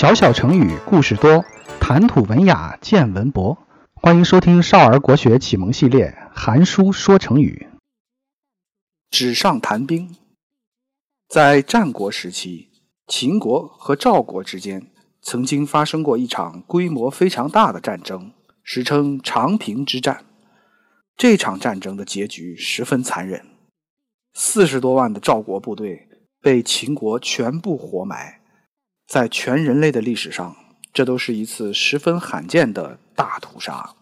小小成语故事多，谈吐文雅见文博。欢迎收听少儿国学启蒙系列《韩书说成语》。纸上谈兵，在战国时期，秦国和赵国之间曾经发生过一场规模非常大的战争，史称长平之战。这场战争的结局十分残忍，四十多万的赵国部队被秦国全部活埋。在全人类的历史上，这都是一次十分罕见的大屠杀。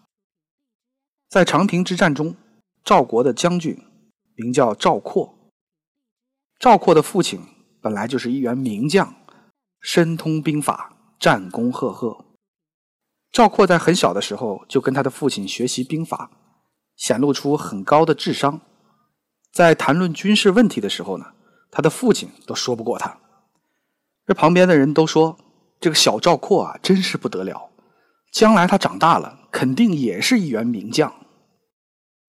在长平之战中，赵国的将军名叫赵括。赵括的父亲本来就是一员名将，深通兵法，战功赫赫。赵括在很小的时候就跟他的父亲学习兵法。显露出很高的智商，在谈论军事问题的时候呢，他的父亲都说不过他。这旁边的人都说：“这个小赵括啊，真是不得了，将来他长大了，肯定也是一员名将。”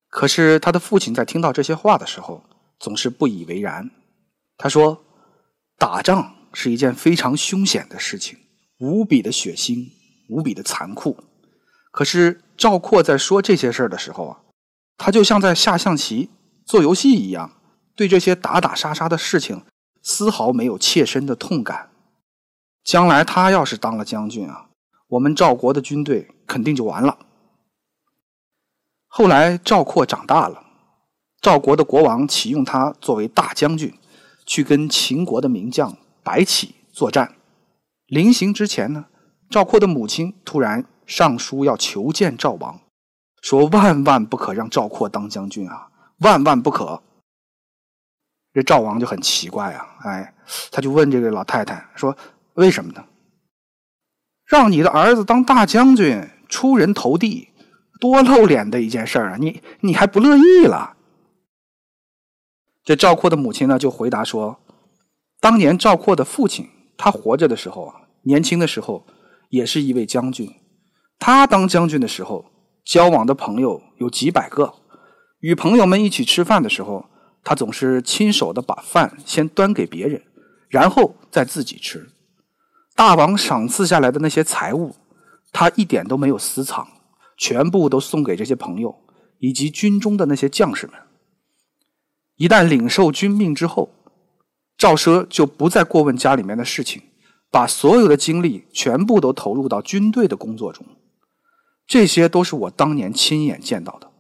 可是他的父亲在听到这些话的时候，总是不以为然。他说：“打仗是一件非常凶险的事情，无比的血腥，无比的残酷。可是赵括在说这些事儿的时候啊。”他就像在下象棋、做游戏一样，对这些打打杀杀的事情丝毫没有切身的痛感。将来他要是当了将军啊，我们赵国的军队肯定就完了。后来赵括长大了，赵国的国王启用他作为大将军，去跟秦国的名将白起作战。临行之前呢，赵括的母亲突然上书要求见赵王。说万万不可让赵括当将军啊！万万不可！这赵王就很奇怪啊，哎，他就问这个老太太说：“为什么呢？让你的儿子当大将军，出人头地，多露脸的一件事啊！你你还不乐意了？”这赵括的母亲呢，就回答说：“当年赵括的父亲，他活着的时候啊，年轻的时候也是一位将军，他当将军的时候。”交往的朋友有几百个，与朋友们一起吃饭的时候，他总是亲手的把饭先端给别人，然后再自己吃。大王赏赐下来的那些财物，他一点都没有私藏，全部都送给这些朋友以及军中的那些将士们。一旦领受军命之后，赵奢就不再过问家里面的事情，把所有的精力全部都投入到军队的工作中。这些都是我当年亲眼见到的。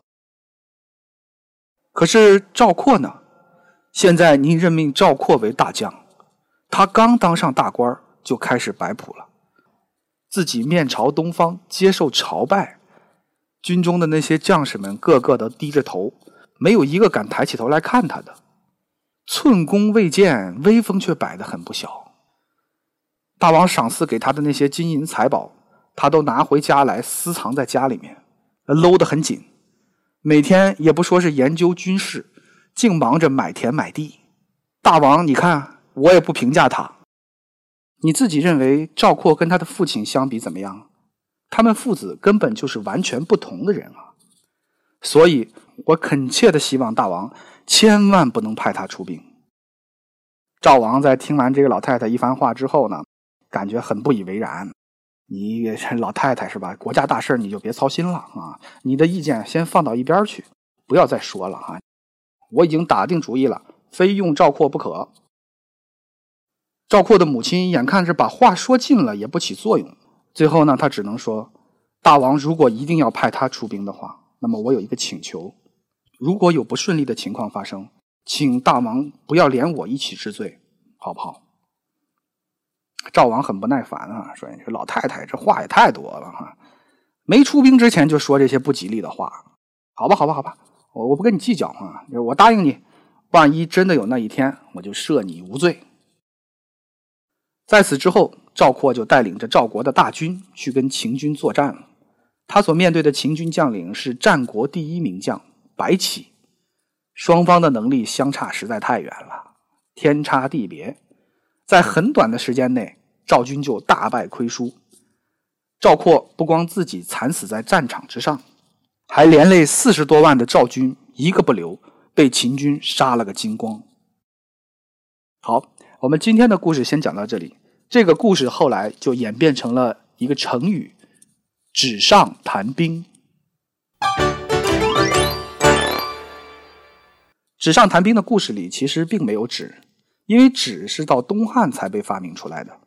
可是赵括呢？现在您任命赵括为大将，他刚当上大官就开始摆谱了，自己面朝东方接受朝拜，军中的那些将士们个个都低着头，没有一个敢抬起头来看他的。寸功未见，威风却摆得很不小。大王赏赐给他的那些金银财宝。他都拿回家来私藏在家里面，搂得很紧。每天也不说是研究军事，净忙着买田买地。大王，你看我也不评价他。你自己认为赵括跟他的父亲相比怎么样？他们父子根本就是完全不同的人啊！所以我恳切的希望大王千万不能派他出兵。赵王在听完这个老太太一番话之后呢，感觉很不以为然。你老太太是吧？国家大事你就别操心了啊！你的意见先放到一边去，不要再说了啊！我已经打定主意了，非用赵括不可。赵括的母亲眼看着把话说尽了也不起作用，最后呢，他只能说：“大王如果一定要派他出兵的话，那么我有一个请求：如果有不顺利的情况发生，请大王不要连我一起治罪，好不好？”赵王很不耐烦啊，说：“你说老太太这话也太多了哈，没出兵之前就说这些不吉利的话，好吧，好吧，好吧，我我不跟你计较啊，我答应你，万一真的有那一天，我就赦你无罪。”在此之后，赵括就带领着赵国的大军去跟秦军作战了。他所面对的秦军将领是战国第一名将白起，双方的能力相差实在太远了，天差地别。在很短的时间内，赵军就大败亏输。赵括不光自己惨死在战场之上，还连累四十多万的赵军一个不留，被秦军杀了个精光。好，我们今天的故事先讲到这里。这个故事后来就演变成了一个成语“纸上谈兵”。纸上谈兵的故事里其实并没有纸，因为纸是到东汉才被发明出来的。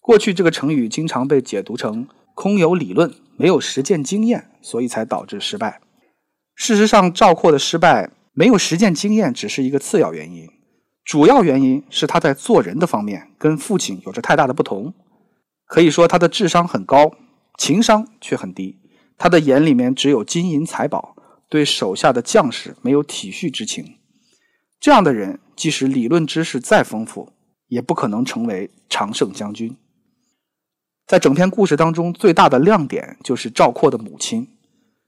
过去这个成语经常被解读成空有理论，没有实践经验，所以才导致失败。事实上，赵括的失败没有实践经验只是一个次要原因，主要原因是他在做人的方面跟父亲有着太大的不同。可以说，他的智商很高，情商却很低。他的眼里面只有金银财宝，对手下的将士没有体恤之情。这样的人，即使理论知识再丰富，也不可能成为常胜将军。在整篇故事当中，最大的亮点就是赵括的母亲，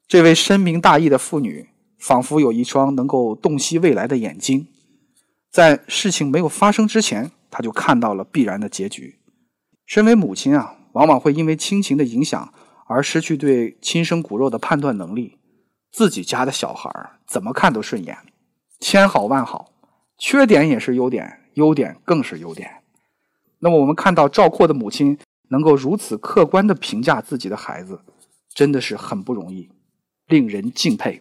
这位深明大义的妇女，仿佛有一双能够洞悉未来的眼睛，在事情没有发生之前，她就看到了必然的结局。身为母亲啊，往往会因为亲情的影响而失去对亲生骨肉的判断能力，自己家的小孩怎么看都顺眼。千好万好，缺点也是优点，优点更是优点。那么，我们看到赵括的母亲能够如此客观的评价自己的孩子，真的是很不容易，令人敬佩。